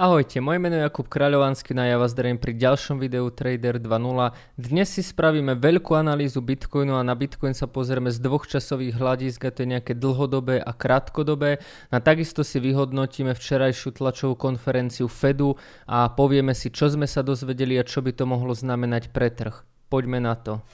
Ahojte, moje meno je Jakub Kráľovanský no a ja vás zdravím pri ďalšom videu Trader 2.0. Dnes si spravíme veľkú analýzu Bitcoinu a na Bitcoin sa pozrieme z dvoch časových hľadisk, a to je nejaké dlhodobé a krátkodobé. A takisto si vyhodnotíme včerajšiu tlačovú konferenciu Fedu a povieme si, čo sme sa dozvedeli a čo by to mohlo znamenať pre trh. Poďme na to.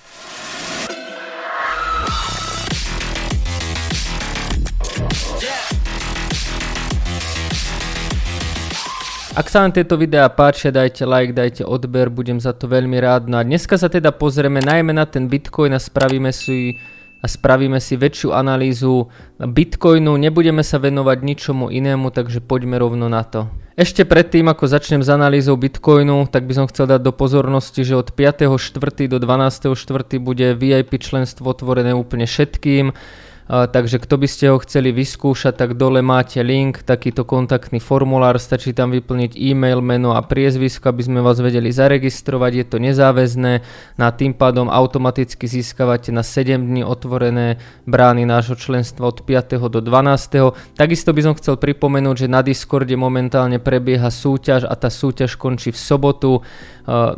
Ak sa vám tieto videá páčia, dajte like, dajte odber, budem za to veľmi rád. No a dneska sa teda pozrieme najmä na ten Bitcoin a spravíme si a spravíme si väčšiu analýzu Bitcoinu, nebudeme sa venovať ničomu inému, takže poďme rovno na to. Ešte predtým, ako začnem s analýzou Bitcoinu, tak by som chcel dať do pozornosti, že od 5.4. do 12.4. bude VIP členstvo otvorené úplne všetkým takže kto by ste ho chceli vyskúšať, tak dole máte link, takýto kontaktný formulár, stačí tam vyplniť e-mail, meno a priezvisko, aby sme vás vedeli zaregistrovať, je to nezáväzné, na tým pádom automaticky získavate na 7 dní otvorené brány nášho členstva od 5. do 12. Takisto by som chcel pripomenúť, že na Discorde momentálne prebieha súťaž a tá súťaž končí v sobotu.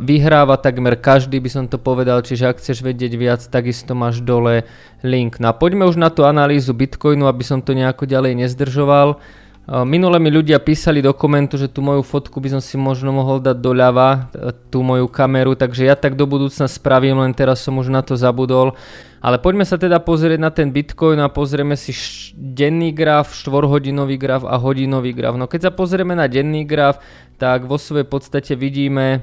Vyhráva takmer každý, by som to povedal, čiže ak chceš vedieť viac, takisto máš dole link. No a poďme už na tú analýzu Bitcoinu, aby som to nejako ďalej nezdržoval. Minule mi ľudia písali do komentu, že tú moju fotku by som si možno mohol dať doľava, tú moju kameru, takže ja tak do budúcna spravím, len teraz som už na to zabudol. Ale poďme sa teda pozrieť na ten Bitcoin a pozrieme si denný graf, štvorhodinový graf a hodinový graf. No keď sa pozrieme na denný graf, tak vo svojej podstate vidíme,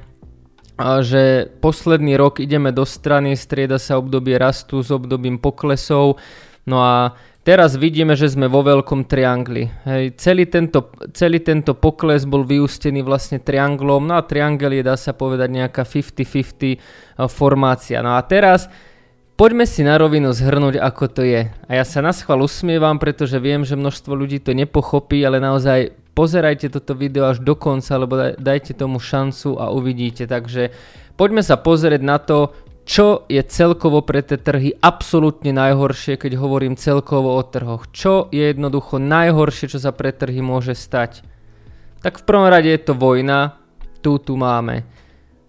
že posledný rok ideme do strany, strieda sa obdobie rastu s obdobím poklesov, no a teraz vidíme, že sme vo veľkom triangli. Hej, celý, tento, celý tento pokles bol vyústený vlastne trianglom, no a triangel je dá sa povedať nejaká 50-50 formácia. No a teraz poďme si na rovinu zhrnúť, ako to je. A ja sa na schvál usmievam, pretože viem, že množstvo ľudí to nepochopí, ale naozaj pozerajte toto video až do konca, alebo dajte tomu šancu a uvidíte. Takže poďme sa pozrieť na to, čo je celkovo pre tie trhy absolútne najhoršie, keď hovorím celkovo o trhoch. Čo je jednoducho najhoršie, čo sa pre trhy môže stať. Tak v prvom rade je to vojna, tu tu máme.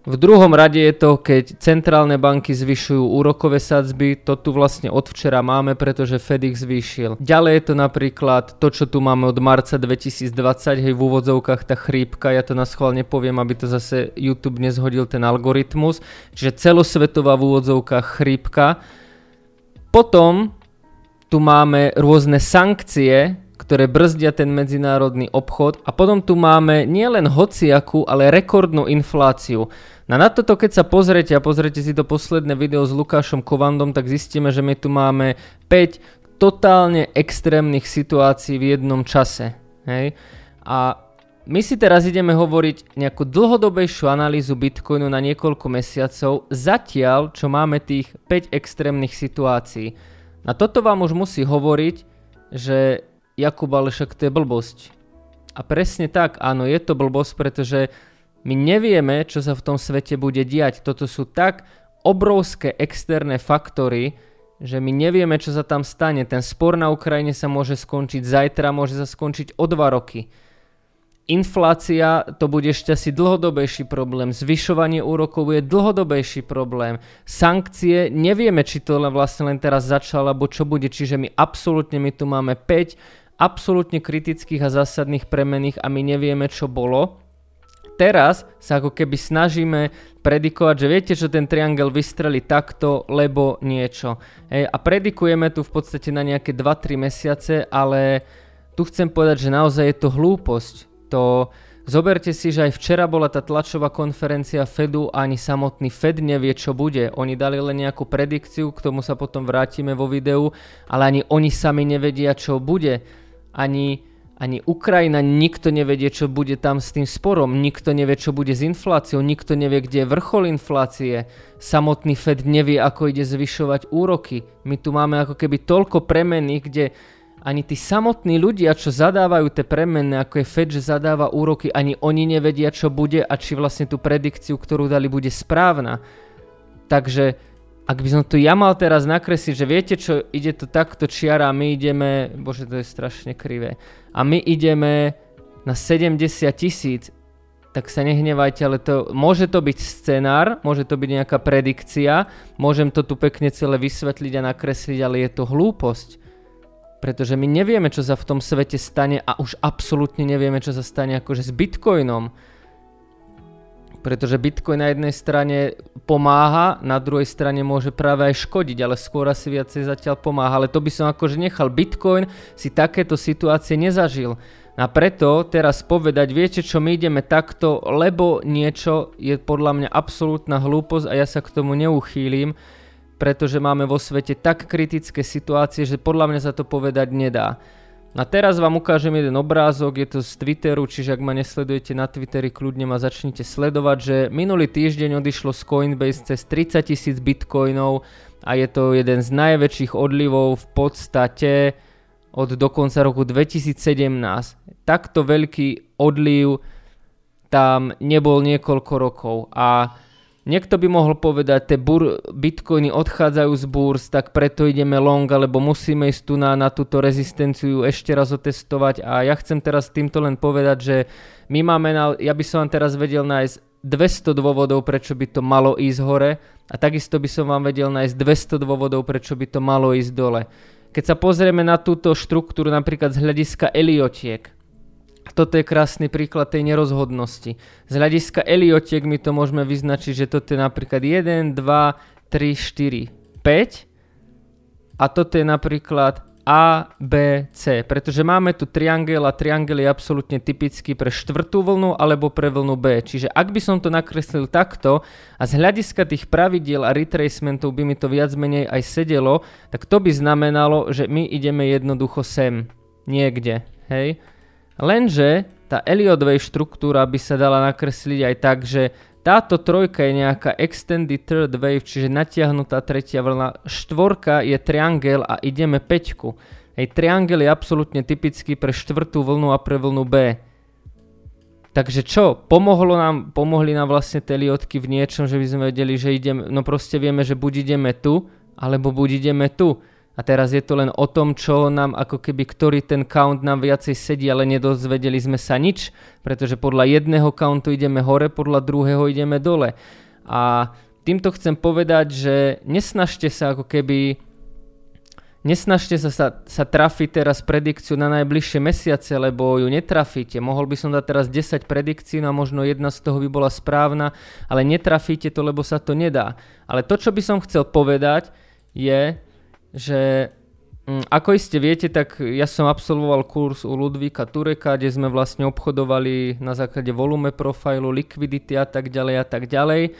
V druhom rade je to, keď centrálne banky zvyšujú úrokové sadzby, to tu vlastne od včera máme, pretože Fed ich zvýšil. Ďalej je to napríklad to, čo tu máme od marca 2020, hej v úvodzovkách tá chrípka, ja to na schvál nepoviem, aby to zase YouTube nezhodil ten algoritmus, čiže celosvetová v úvodzovkách chrípka. Potom tu máme rôzne sankcie, ktoré brzdia ten medzinárodný obchod a potom tu máme nielen hociakú, ale rekordnú infláciu. No na toto keď sa pozriete a pozriete si to posledné video s Lukášom Kovandom, tak zistíme, že my tu máme 5 totálne extrémnych situácií v jednom čase. Hej? A my si teraz ideme hovoriť nejakú dlhodobejšiu analýzu Bitcoinu na niekoľko mesiacov, zatiaľ čo máme tých 5 extrémnych situácií. Na toto vám už musí hovoriť, že Jakub, ale však to je blbosť. A presne tak, áno, je to blbosť, pretože my nevieme, čo sa v tom svete bude diať. Toto sú tak obrovské externé faktory, že my nevieme, čo sa tam stane. Ten spor na Ukrajine sa môže skončiť zajtra, môže sa skončiť o dva roky. Inflácia to bude ešte asi dlhodobejší problém, zvyšovanie úrokov je dlhodobejší problém, sankcie, nevieme, či to len vlastne len teraz začalo, alebo čo bude, čiže my absolútne, my tu máme 5 absolútne kritických a zásadných premených a my nevieme, čo bolo teraz sa ako keby snažíme predikovať, že viete, že ten triangel vystreli takto, lebo niečo. Ej, a predikujeme tu v podstate na nejaké 2-3 mesiace, ale tu chcem povedať, že naozaj je to hlúposť. To, zoberte si, že aj včera bola tá tlačová konferencia Fedu a ani samotný Fed nevie, čo bude. Oni dali len nejakú predikciu, k tomu sa potom vrátime vo videu, ale ani oni sami nevedia, čo bude. Ani ani Ukrajina, nikto nevedie, čo bude tam s tým sporom, nikto nevie, čo bude s infláciou, nikto nevie, kde je vrchol inflácie, samotný Fed nevie, ako ide zvyšovať úroky. My tu máme ako keby toľko premenných, kde ani tí samotní ľudia, čo zadávajú tie premenné, ako je Fed, že zadáva úroky, ani oni nevedia, čo bude a či vlastne tú predikciu, ktorú dali, bude správna. Takže ak by som to ja mal teraz nakresliť, že viete čo, ide to takto čiara a my ideme, bože to je strašne krivé, a my ideme na 70 tisíc, tak sa nehnevajte, ale to, môže to byť scenár, môže to byť nejaká predikcia, môžem to tu pekne celé vysvetliť a nakresliť, ale je to hlúposť. Pretože my nevieme, čo sa v tom svete stane a už absolútne nevieme, čo sa stane akože s Bitcoinom. Pretože Bitcoin na jednej strane pomáha, na druhej strane môže práve aj škodiť, ale skôr asi viacej zatiaľ pomáha. Ale to by som akože nechal. Bitcoin si takéto situácie nezažil. A preto teraz povedať, viete čo, my ideme takto, lebo niečo je podľa mňa absolútna hlúposť a ja sa k tomu neuchýlim, pretože máme vo svete tak kritické situácie, že podľa mňa sa to povedať nedá. A teraz vám ukážem jeden obrázok, je to z Twitteru, čiže ak ma nesledujete na Twitteri, kľudne ma začnite sledovať, že minulý týždeň odišlo z Coinbase cez 30 tisíc bitcoinov a je to jeden z najväčších odlivov v podstate od dokonca roku 2017. Takto veľký odliv tam nebol niekoľko rokov a Niekto by mohol povedať, tie bur, bitcoiny odchádzajú z burs, tak preto ideme long, alebo musíme ísť tu na, na túto rezistenciu ešte raz otestovať. A ja chcem teraz týmto len povedať, že my máme, na, ja by som vám teraz vedel nájsť 200 dôvodov, prečo by to malo ísť hore a takisto by som vám vedel nájsť 200 dôvodov, prečo by to malo ísť dole. Keď sa pozrieme na túto štruktúru napríklad z hľadiska Eliotiek, toto je krásny príklad tej nerozhodnosti. Z hľadiska Eliotiek my to môžeme vyznačiť, že toto je napríklad 1, 2, 3, 4, 5 a toto je napríklad A, B, C, pretože máme tu triangel a triangel je absolútne typický pre štvrtú vlnu alebo pre vlnu B. Čiže ak by som to nakreslil takto a z hľadiska tých pravidiel a retracementov by mi to viac menej aj sedelo, tak to by znamenalo, že my ideme jednoducho sem, niekde, hej. Lenže tá Elliot wave štruktúra by sa dala nakresliť aj tak, že táto trojka je nejaká extended third wave, čiže natiahnutá tretia vlna. Štvorka je triangel a ideme peťku. Hej, triangel je absolútne typický pre štvrtú vlnu a pre vlnu B. Takže čo? Pomohlo nám, pomohli nám vlastne tie liotky v niečom, že by sme vedeli, že ideme, no proste vieme, že buď ideme tu, alebo buď ideme tu. A teraz je to len o tom, čo nám ako keby, ktorý ten count nám viacej sedí, ale nedozvedeli sme sa nič, pretože podľa jedného countu ideme hore, podľa druhého ideme dole. A týmto chcem povedať, že nesnažte sa ako keby Nesnažte sa, sa, sa trafiť teraz predikciu na najbližšie mesiace, lebo ju netrafíte. Mohol by som dať teraz 10 predikcií, no a možno jedna z toho by bola správna, ale netrafíte to, lebo sa to nedá. Ale to, čo by som chcel povedať, je, že mm, ako iste viete, tak ja som absolvoval kurz u Ludvíka Tureka, kde sme vlastne obchodovali na základe volume profilu, likvidity a tak ďalej a tak ďalej.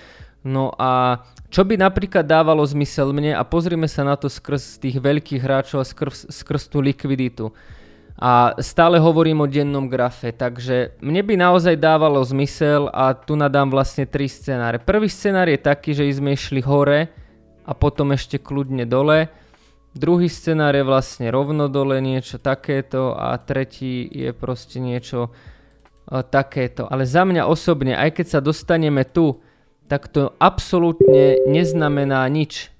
No a čo by napríklad dávalo zmysel mne a pozrime sa na to skrz tých veľkých hráčov a skrz, skrz tú likviditu. A stále hovorím o dennom grafe, takže mne by naozaj dávalo zmysel a tu nadám vlastne tri scenáre. Prvý scenár je taký, že sme išli hore a potom ešte kľudne dole Druhý scenár je vlastne rovno dole niečo takéto a tretí je proste niečo uh, takéto. Ale za mňa osobne, aj keď sa dostaneme tu, tak to absolútne neznamená nič.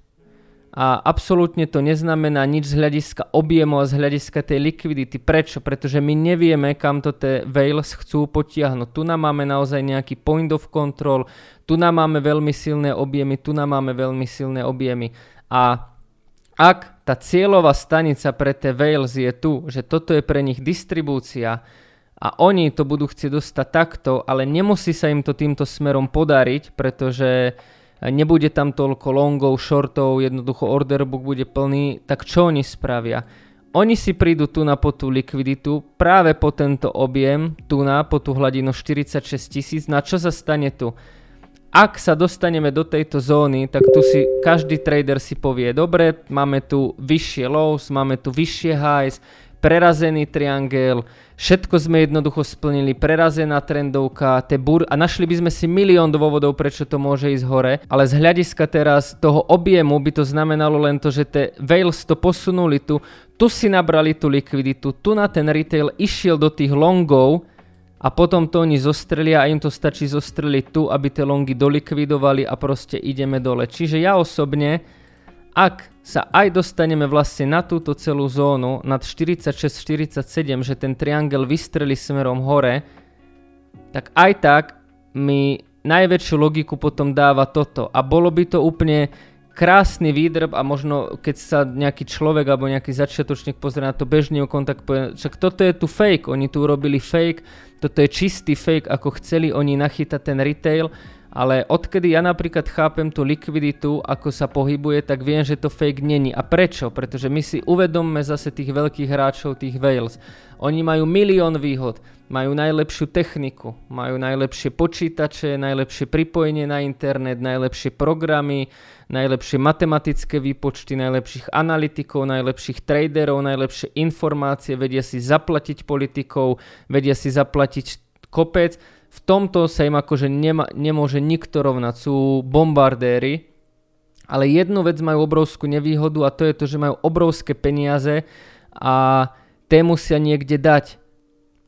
A absolútne to neznamená nič z hľadiska objemu a z hľadiska tej likvidity. Prečo? Pretože my nevieme, kam to tie Wales chcú potiahnuť. Tu nám máme naozaj nejaký point of control, tu nám máme veľmi silné objemy, tu nám máme veľmi silné objemy. A ak tá cieľová stanica pre tie Wales je tu, že toto je pre nich distribúcia a oni to budú chcieť dostať takto, ale nemusí sa im to týmto smerom podariť, pretože nebude tam toľko longov, shortov, jednoducho orderbook bude plný, tak čo oni spravia? Oni si prídu tu na po tú likviditu, práve po tento objem, tu na po tú hladinu 46 tisíc, na čo sa stane tu? Ak sa dostaneme do tejto zóny, tak tu si každý trader si povie, dobre, máme tu vyššie lows, máme tu vyššie highs, prerazený triangel, všetko sme jednoducho splnili, prerazená trendovka, te bur a našli by sme si milión dôvodov, prečo to môže ísť hore, ale z hľadiska teraz toho objemu by to znamenalo len to, že tie Wales to posunuli tu, tu si nabrali tú likviditu, tu na ten retail išiel do tých longov, a potom to oni zostrelia a im to stačí zostreliť tu, aby tie longy dolikvidovali a proste ideme dole. Čiže ja osobne, ak sa aj dostaneme vlastne na túto celú zónu nad 46-47, že ten triangel vystreli smerom hore, tak aj tak mi najväčšiu logiku potom dáva toto. A bolo by to úplne krásny výdrb a možno keď sa nejaký človek alebo nejaký začiatočník pozrie na to bežný okon, tak povie, však toto je tu fake, oni tu urobili fake, toto je čistý fake, ako chceli oni nachytať ten retail, ale odkedy ja napríklad chápem tú likviditu, ako sa pohybuje, tak viem, že to fake není. A prečo? Pretože my si uvedomme zase tých veľkých hráčov, tých Wales. Oni majú milión výhod, majú najlepšiu techniku, majú najlepšie počítače, najlepšie pripojenie na internet, najlepšie programy, najlepšie matematické výpočty, najlepších analytikov, najlepších traderov, najlepšie informácie, vedia si zaplatiť politikov, vedia si zaplatiť kopec v tomto sa im akože nema, nemôže nikto rovnať. Sú bombardéry, ale jednu vec majú obrovskú nevýhodu a to je to, že majú obrovské peniaze a té musia niekde dať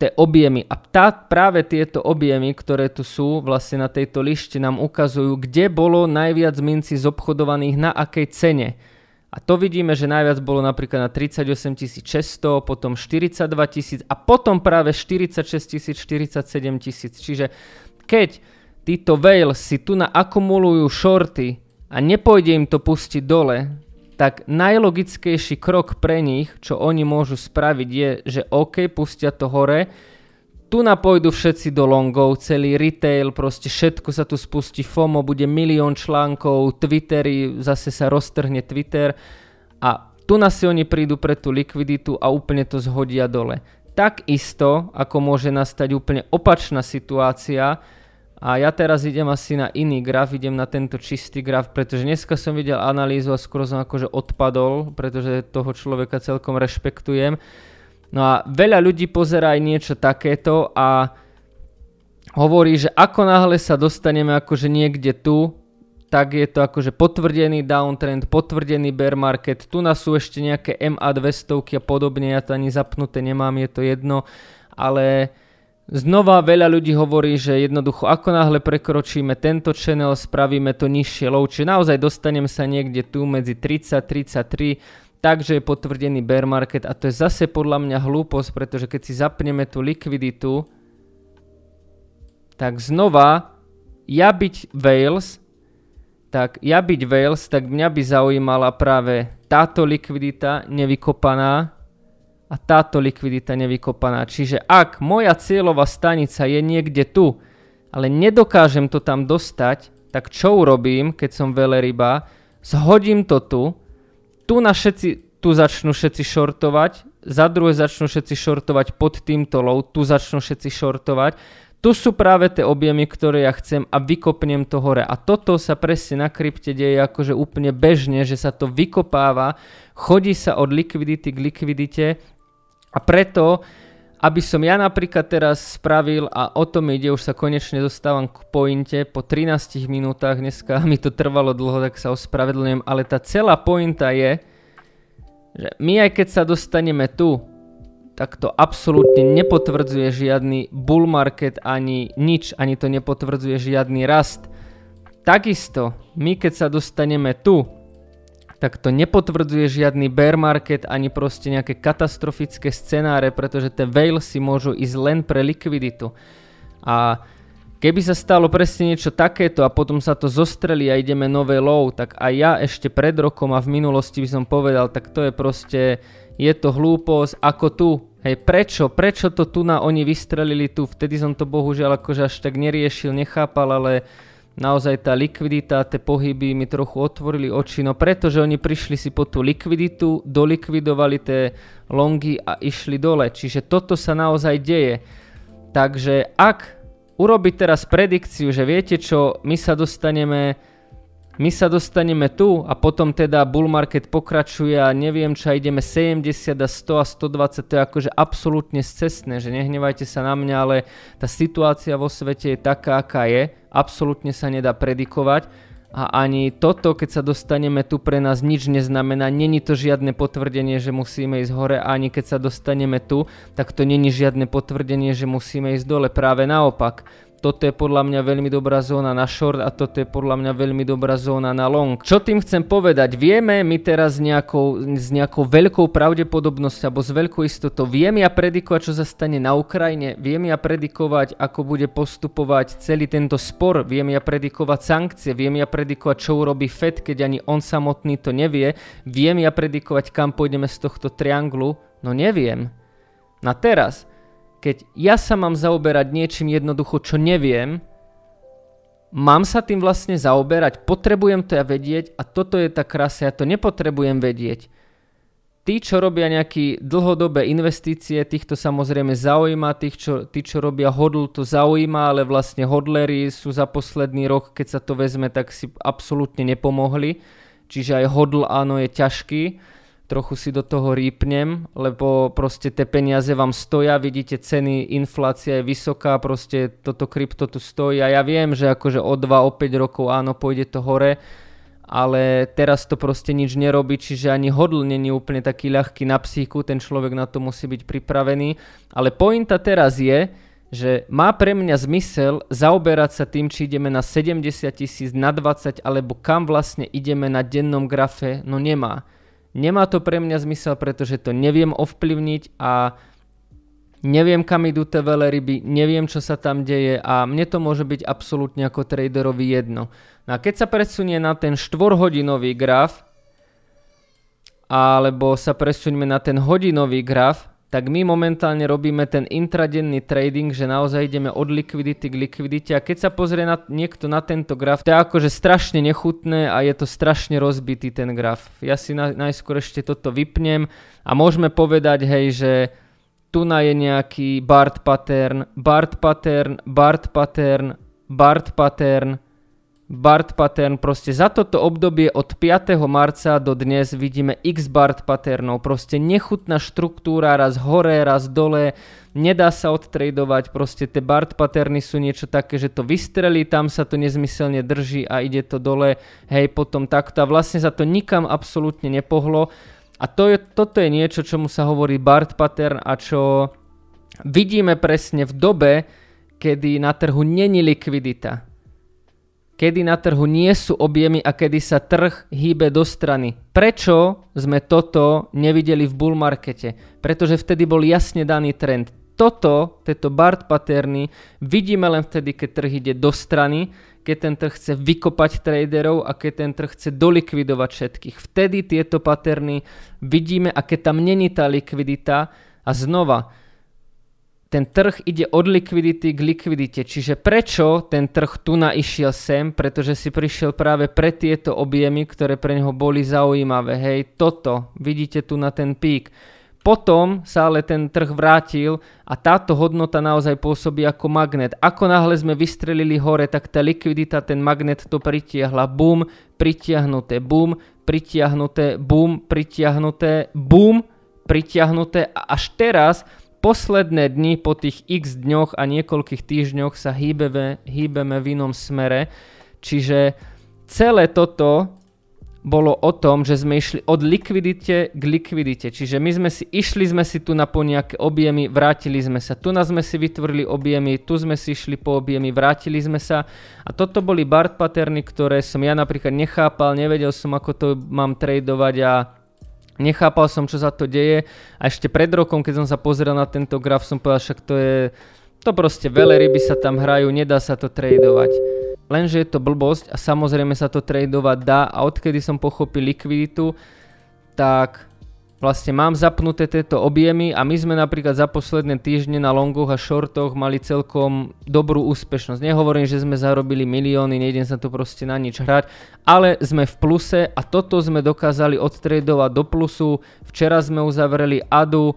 tie objemy. A tá, práve tieto objemy, ktoré tu sú vlastne na tejto lište nám ukazujú, kde bolo najviac minci zobchodovaných na akej cene. A to vidíme, že najviac bolo napríklad na 38 600, potom 42 tisíc a potom práve 46 tisíc, 47 tisíc. Čiže keď títo Wales si tu naakumulujú shorty a nepôjde im to pustiť dole, tak najlogickejší krok pre nich, čo oni môžu spraviť je, že OK, pustia to hore, tu napojdu všetci do longov, celý retail, proste všetko sa tu spustí, FOMO, bude milión článkov, Twittery, zase sa roztrhne Twitter a tu na si oni prídu pre tú likviditu a úplne to zhodia dole. Takisto, ako môže nastať úplne opačná situácia, a ja teraz idem asi na iný graf, idem na tento čistý graf, pretože dneska som videl analýzu a skoro som akože odpadol, pretože toho človeka celkom rešpektujem No a veľa ľudí pozerá aj niečo takéto a hovorí, že ako náhle sa dostaneme akože niekde tu, tak je to akože potvrdený downtrend, potvrdený bear market. Tu nás sú ešte nejaké MA200 a podobne, ja to ani zapnuté nemám, je to jedno, ale znova veľa ľudí hovorí, že jednoducho ako náhle prekročíme tento channel, spravíme to nižšie low, čiže naozaj dostaneme sa niekde tu medzi 30, 33, takže je potvrdený bear market a to je zase podľa mňa hlúposť, pretože keď si zapneme tú likviditu, tak znova ja byť Wales, tak ja byť Wales, tak mňa by zaujímala práve táto likvidita nevykopaná a táto likvidita nevykopaná. Čiže ak moja cieľová stanica je niekde tu, ale nedokážem to tam dostať, tak čo urobím, keď som veleryba? Zhodím to tu, tu na všetci, tu začnú všetci shortovať, za druhé začnú všetci shortovať pod týmto low, tu začnú všetci shortovať. Tu sú práve tie objemy, ktoré ja chcem a vykopnem to hore. A toto sa presne na krypte deje akože úplne bežne, že sa to vykopáva, chodí sa od likvidity k likvidite a preto aby som ja napríklad teraz spravil a o tom ide, už sa konečne dostávam k pointe po 13 minútach, dneska mi to trvalo dlho, tak sa ospravedlňujem, ale tá celá pointa je, že my aj keď sa dostaneme tu, tak to absolútne nepotvrdzuje žiadny bull market ani nič, ani to nepotvrdzuje žiadny rast. Takisto, my keď sa dostaneme tu, tak to nepotvrdzuje žiadny bear market ani proste nejaké katastrofické scenáre, pretože tie si môžu ísť len pre likviditu. A keby sa stalo presne niečo takéto a potom sa to zostreli a ideme nové low, tak aj ja ešte pred rokom a v minulosti by som povedal, tak to je proste, je to hlúposť ako tu. Hej, prečo? Prečo to tu na oni vystrelili tu? Vtedy som to bohužiaľ akože až tak neriešil, nechápal, ale naozaj tá likvidita, tie pohyby mi trochu otvorili oči, no pretože oni prišli si po tú likviditu, dolikvidovali tie longy a išli dole. Čiže toto sa naozaj deje. Takže ak urobiť teraz predikciu, že viete čo, my sa dostaneme my sa dostaneme tu a potom teda bull market pokračuje a neviem čo, ideme 70 a 100 a 120, to je akože absolútne scestné, že nehnevajte sa na mňa, ale tá situácia vo svete je taká, aká je, absolútne sa nedá predikovať. A ani toto, keď sa dostaneme tu pre nás nič neznamená, není to žiadne potvrdenie, že musíme ísť hore, ani keď sa dostaneme tu, tak to není žiadne potvrdenie, že musíme ísť dole, práve naopak toto je podľa mňa veľmi dobrá zóna na short a toto je podľa mňa veľmi dobrá zóna na long. Čo tým chcem povedať? Vieme my teraz nejakou, s nejakou veľkou pravdepodobnosťou alebo s veľkou istotou, viem ja predikovať, čo sa stane na Ukrajine, viem ja predikovať, ako bude postupovať celý tento spor, viem ja predikovať sankcie, viem ja predikovať, čo urobí Fed, keď ani on samotný to nevie, viem ja predikovať, kam pôjdeme z tohto trianglu, no neviem. Na teraz, keď ja sa mám zaoberať niečím jednoducho, čo neviem, mám sa tým vlastne zaoberať, potrebujem to ja vedieť a toto je tá krása, ja to nepotrebujem vedieť. Tí, čo robia nejaké dlhodobé investície, týchto samozrejme zaujíma, tých, čo, tí, čo robia hodl, to zaujíma, ale vlastne hodlery sú za posledný rok, keď sa to vezme, tak si absolútne nepomohli. Čiže aj hodl áno je ťažký trochu si do toho rýpnem, lebo proste tie peniaze vám stoja, vidíte ceny, inflácia je vysoká, proste toto krypto tu stojí. A ja viem, že akože o 2, o 5 rokov áno, pôjde to hore, ale teraz to proste nič nerobí, čiže ani hodl není úplne taký ľahký na psychiku, ten človek na to musí byť pripravený, ale pointa teraz je, že má pre mňa zmysel zaoberať sa tým, či ideme na 70 tisíc, na 20 alebo kam vlastne ideme na dennom grafe, no nemá Nemá to pre mňa zmysel, pretože to neviem ovplyvniť a neviem kam idú tie ryby, neviem čo sa tam deje a mne to môže byť absolútne ako traderovi jedno. No a keď sa presunie na ten 4-hodinový graf, alebo sa presuňme na ten hodinový graf, tak my momentálne robíme ten intradenný trading, že naozaj ideme od likvidity k likvidite a keď sa pozrie na, niekto na tento graf, to je akože strašne nechutné a je to strašne rozbitý ten graf. Ja si na, najskôr ešte toto vypnem a môžeme povedať, hej, že tu na je nejaký Bart pattern, Bart pattern, Bart pattern, Bart pattern, Bart pattern, proste za toto obdobie od 5. marca do dnes vidíme x Bart patternov, proste nechutná štruktúra, raz hore, raz dole, nedá sa odtradovať, proste tie Bart patterny sú niečo také, že to vystrelí, tam sa to nezmyselne drží a ide to dole, hej, potom takto. A vlastne sa to nikam absolútne nepohlo. A to je, toto je niečo, čomu sa hovorí Bart pattern a čo vidíme presne v dobe, kedy na trhu není likvidita kedy na trhu nie sú objemy a kedy sa trh hýbe do strany. Prečo sme toto nevideli v bull markete? Pretože vtedy bol jasne daný trend. Toto, tieto Bart paterny, vidíme len vtedy, keď trh ide do strany, keď ten trh chce vykopať traderov a keď ten trh chce dolikvidovať všetkých. Vtedy tieto paterny vidíme a keď tam není tá likvidita a znova, ten trh ide od likvidity k likvidite. Čiže prečo ten trh tu naišiel sem? Pretože si prišiel práve pre tieto objemy, ktoré pre neho boli zaujímavé. Hej, toto, vidíte tu na ten pík. Potom sa ale ten trh vrátil a táto hodnota naozaj pôsobí ako magnet. Ako náhle sme vystrelili hore, tak tá likvidita, ten magnet to pritiahla. Bum, pritiahnuté, bum, pritiahnuté, bum, pritiahnuté, bum, pritiahnuté. A až teraz posledné dni po tých x dňoch a niekoľkých týždňoch sa hýbeme, hýbeme v inom smere. Čiže celé toto bolo o tom, že sme išli od likvidite k likvidite. Čiže my sme si, išli sme si tu na po nejaké objemy, vrátili sme sa. Tu nás sme si vytvorili objemy, tu sme si išli po objemy, vrátili sme sa. A toto boli Bart paterny, ktoré som ja napríklad nechápal, nevedel som, ako to mám tradovať a Nechápal som, čo sa to deje a ešte pred rokom, keď som sa pozrel na tento graf, som povedal, však to je, to proste veľa ryby sa tam hrajú, nedá sa to tradovať. Lenže je to blbosť a samozrejme sa to tradovať dá a odkedy som pochopil likviditu, tak vlastne mám zapnuté tieto objemy a my sme napríklad za posledné týždne na longoch a shortoch mali celkom dobrú úspešnosť. Nehovorím, že sme zarobili milióny, nejdem sa tu proste na nič hrať, ale sme v pluse a toto sme dokázali odtradovať do plusu. Včera sme uzavreli ADU,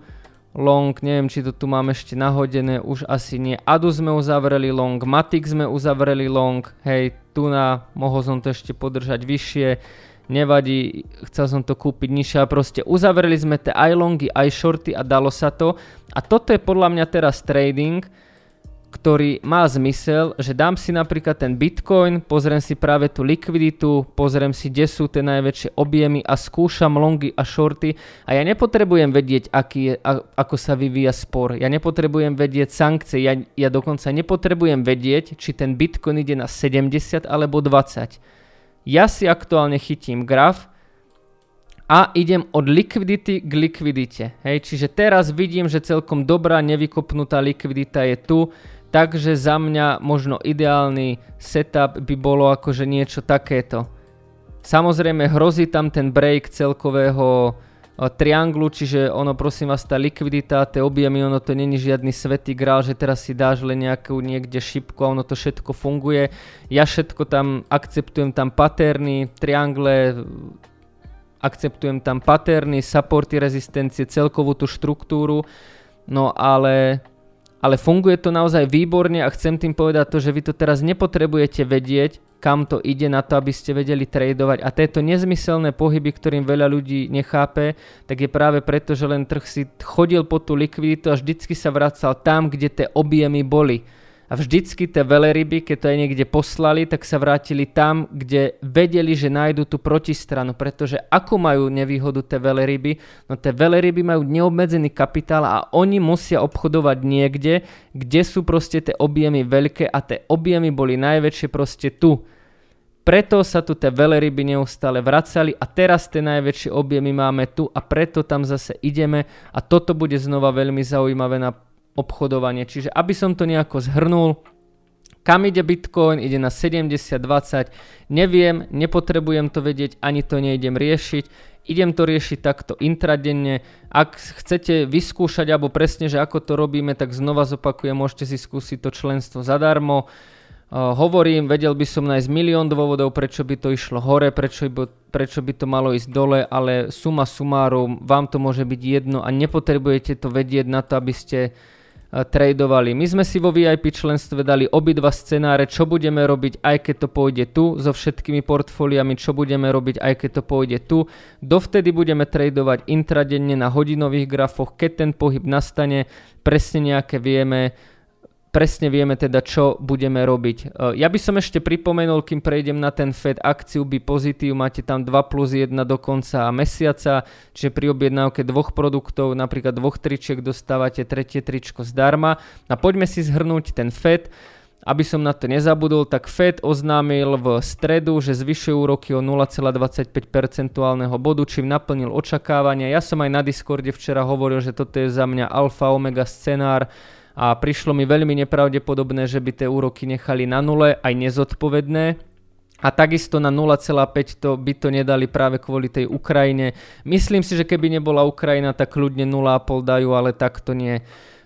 long, neviem či to tu mám ešte nahodené, už asi nie. ADU sme uzavreli long, Matic sme uzavreli long, hej, tu na, mohol som to ešte podržať vyššie nevadí, chcel som to kúpiť nižšie a proste uzavreli sme tie aj longy, aj shorty a dalo sa to. A toto je podľa mňa teraz trading, ktorý má zmysel, že dám si napríklad ten Bitcoin, pozriem si práve tú likviditu, pozriem si, kde sú tie najväčšie objemy a skúšam longy a shorty a ja nepotrebujem vedieť, aký je, a, ako sa vyvíja spor. Ja nepotrebujem vedieť sankcie, ja, ja dokonca nepotrebujem vedieť, či ten Bitcoin ide na 70 alebo 20. Ja si aktuálne chytím graf, a idem od likvidity k likvidite. Hej, čiže teraz vidím, že celkom dobrá nevykopnutá likvidita je tu, takže za mňa možno ideálny setup by bolo akože niečo takéto. Samozrejme hrozí tam ten break celkového trianglu, čiže ono prosím vás tá likvidita, tie objemy, ono to není žiadny svetý grál, že teraz si dáš len nejakú niekde šipku a ono to všetko funguje. Ja všetko tam akceptujem tam paterny, triangle, akceptujem tam paterny, supporty rezistencie, celkovú tú štruktúru, no ale, ale funguje to naozaj výborne a chcem tým povedať to, že vy to teraz nepotrebujete vedieť, kam to ide na to, aby ste vedeli tradovať. A tieto nezmyselné pohyby, ktorým veľa ľudí nechápe, tak je práve preto, že len trh si chodil po tú likviditu a vždycky sa vracal tam, kde tie objemy boli a vždycky tie veleryby, keď to aj niekde poslali, tak sa vrátili tam, kde vedeli, že nájdu tú protistranu, pretože ako majú nevýhodu tie veleryby? No tie veleryby majú neobmedzený kapitál a oni musia obchodovať niekde, kde sú proste tie objemy veľké a tie objemy boli najväčšie proste tu. Preto sa tu tie veleryby neustále vracali a teraz tie najväčšie objemy máme tu a preto tam zase ideme a toto bude znova veľmi zaujímavé na obchodovanie. Čiže aby som to nejako zhrnul, kam ide Bitcoin, ide na 70-20, neviem, nepotrebujem to vedieť, ani to nejdem riešiť, idem to riešiť takto intradenne. Ak chcete vyskúšať, alebo presne, že ako to robíme, tak znova zopakujem, môžete si skúsiť to členstvo zadarmo. Uh, hovorím, vedel by som nájsť milión dôvodov, prečo by to išlo hore, prečo by, prečo by to malo ísť dole, ale suma sumárum, vám to môže byť jedno a nepotrebujete to vedieť na to, aby ste tradovali. My sme si vo VIP členstve dali obidva scenáre, čo budeme robiť, aj keď to pôjde tu, so všetkými portfóliami, čo budeme robiť, aj keď to pôjde tu. Dovtedy budeme tradovať intradenne na hodinových grafoch, keď ten pohyb nastane, presne nejaké vieme, presne vieme teda, čo budeme robiť. E, ja by som ešte pripomenul, kým prejdem na ten Fed akciu by pozitív, máte tam 2 plus 1 do konca mesiaca, čiže pri objednávke dvoch produktov, napríklad dvoch tričiek dostávate tretie tričko zdarma. A poďme si zhrnúť ten Fed. Aby som na to nezabudol, tak Fed oznámil v stredu, že zvyšuje úroky o 0,25 percentuálneho bodu, čím naplnil očakávania. Ja som aj na Discorde včera hovoril, že toto je za mňa alfa omega scenár, a prišlo mi veľmi nepravdepodobné, že by tie úroky nechali na nule, aj nezodpovedné. A takisto na 0,5 to by to nedali práve kvôli tej Ukrajine. Myslím si, že keby nebola Ukrajina, tak kľudne 0,5 dajú, ale tak to nie.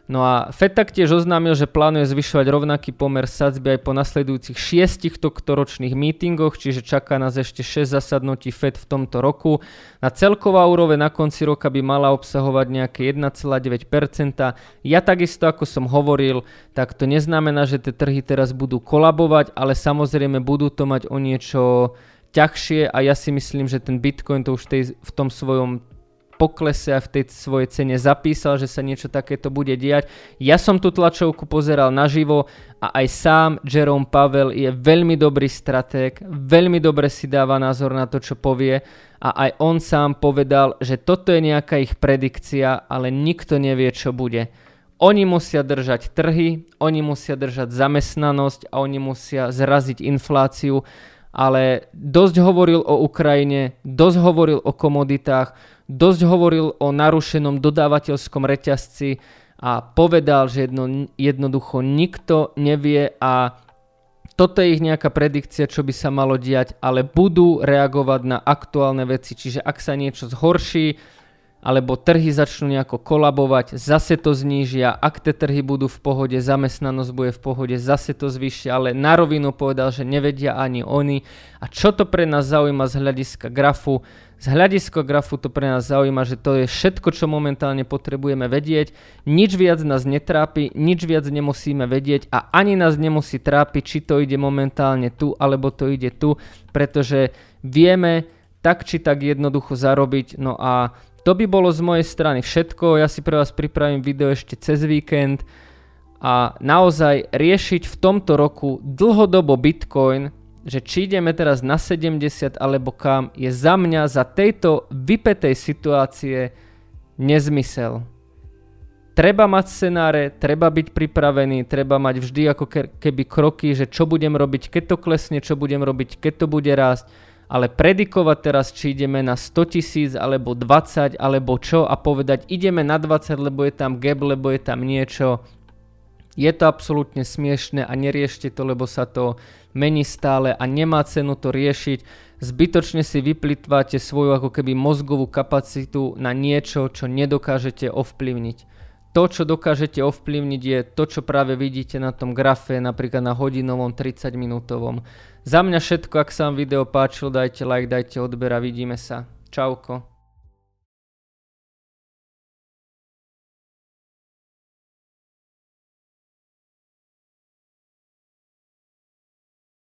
No a Fed taktiež oznámil, že plánuje zvyšovať rovnaký pomer sadzby aj po nasledujúcich šiestich tohtoročných mítingoch, čiže čaká nás ešte 6 zasadnutí Fed v tomto roku. Na celková úroveň na konci roka by mala obsahovať nejaké 1,9%. Ja takisto, ako som hovoril, tak to neznamená, že tie trhy teraz budú kolabovať, ale samozrejme budú to mať o niečo ťažšie a ja si myslím, že ten Bitcoin to už tej, v tom svojom poklese a v tej svojej cene zapísal, že sa niečo takéto bude diať. Ja som tú tlačovku pozeral naživo a aj sám Jerome Pavel je veľmi dobrý stratég, veľmi dobre si dáva názor na to, čo povie a aj on sám povedal, že toto je nejaká ich predikcia, ale nikto nevie, čo bude. Oni musia držať trhy, oni musia držať zamestnanosť a oni musia zraziť infláciu, ale dosť hovoril o Ukrajine, dosť hovoril o komoditách, dosť hovoril o narušenom dodávateľskom reťazci a povedal, že jedno, jednoducho nikto nevie a toto je ich nejaká predikcia, čo by sa malo diať, ale budú reagovať na aktuálne veci. Čiže ak sa niečo zhorší, alebo trhy začnú nejako kolabovať, zase to znížia, ak tie trhy budú v pohode, zamestnanosť bude v pohode, zase to zvýšia, ale na rovinu povedal, že nevedia ani oni. A čo to pre nás zaujíma z hľadiska grafu? Z hľadiska grafu to pre nás zaujíma, že to je všetko, čo momentálne potrebujeme vedieť. Nič viac nás netrápi, nič viac nemusíme vedieť a ani nás nemusí trápiť, či to ide momentálne tu, alebo to ide tu, pretože vieme tak či tak jednoducho zarobiť. No a to by bolo z mojej strany všetko. Ja si pre vás pripravím video ešte cez víkend a naozaj riešiť v tomto roku dlhodobo Bitcoin, že či ideme teraz na 70 alebo kam, je za mňa za tejto vypetej situácie nezmysel. Treba mať scenáre, treba byť pripravený, treba mať vždy ako keby kroky, že čo budem robiť, keď to klesne, čo budem robiť, keď to bude rásť, ale predikovať teraz, či ideme na 100 tisíc, alebo 20, alebo čo a povedať, ideme na 20, lebo je tam gap, lebo je tam niečo, je to absolútne smiešne a neriešte to, lebo sa to mení stále a nemá cenu to riešiť. Zbytočne si vyplýtvate svoju ako keby mozgovú kapacitu na niečo, čo nedokážete ovplyvniť to, čo dokážete ovplyvniť, je to, čo práve vidíte na tom grafe, napríklad na hodinovom 30 minútovom. Za mňa všetko, ak sa vám video páčilo, dajte like, dajte odber a vidíme sa. Čauko.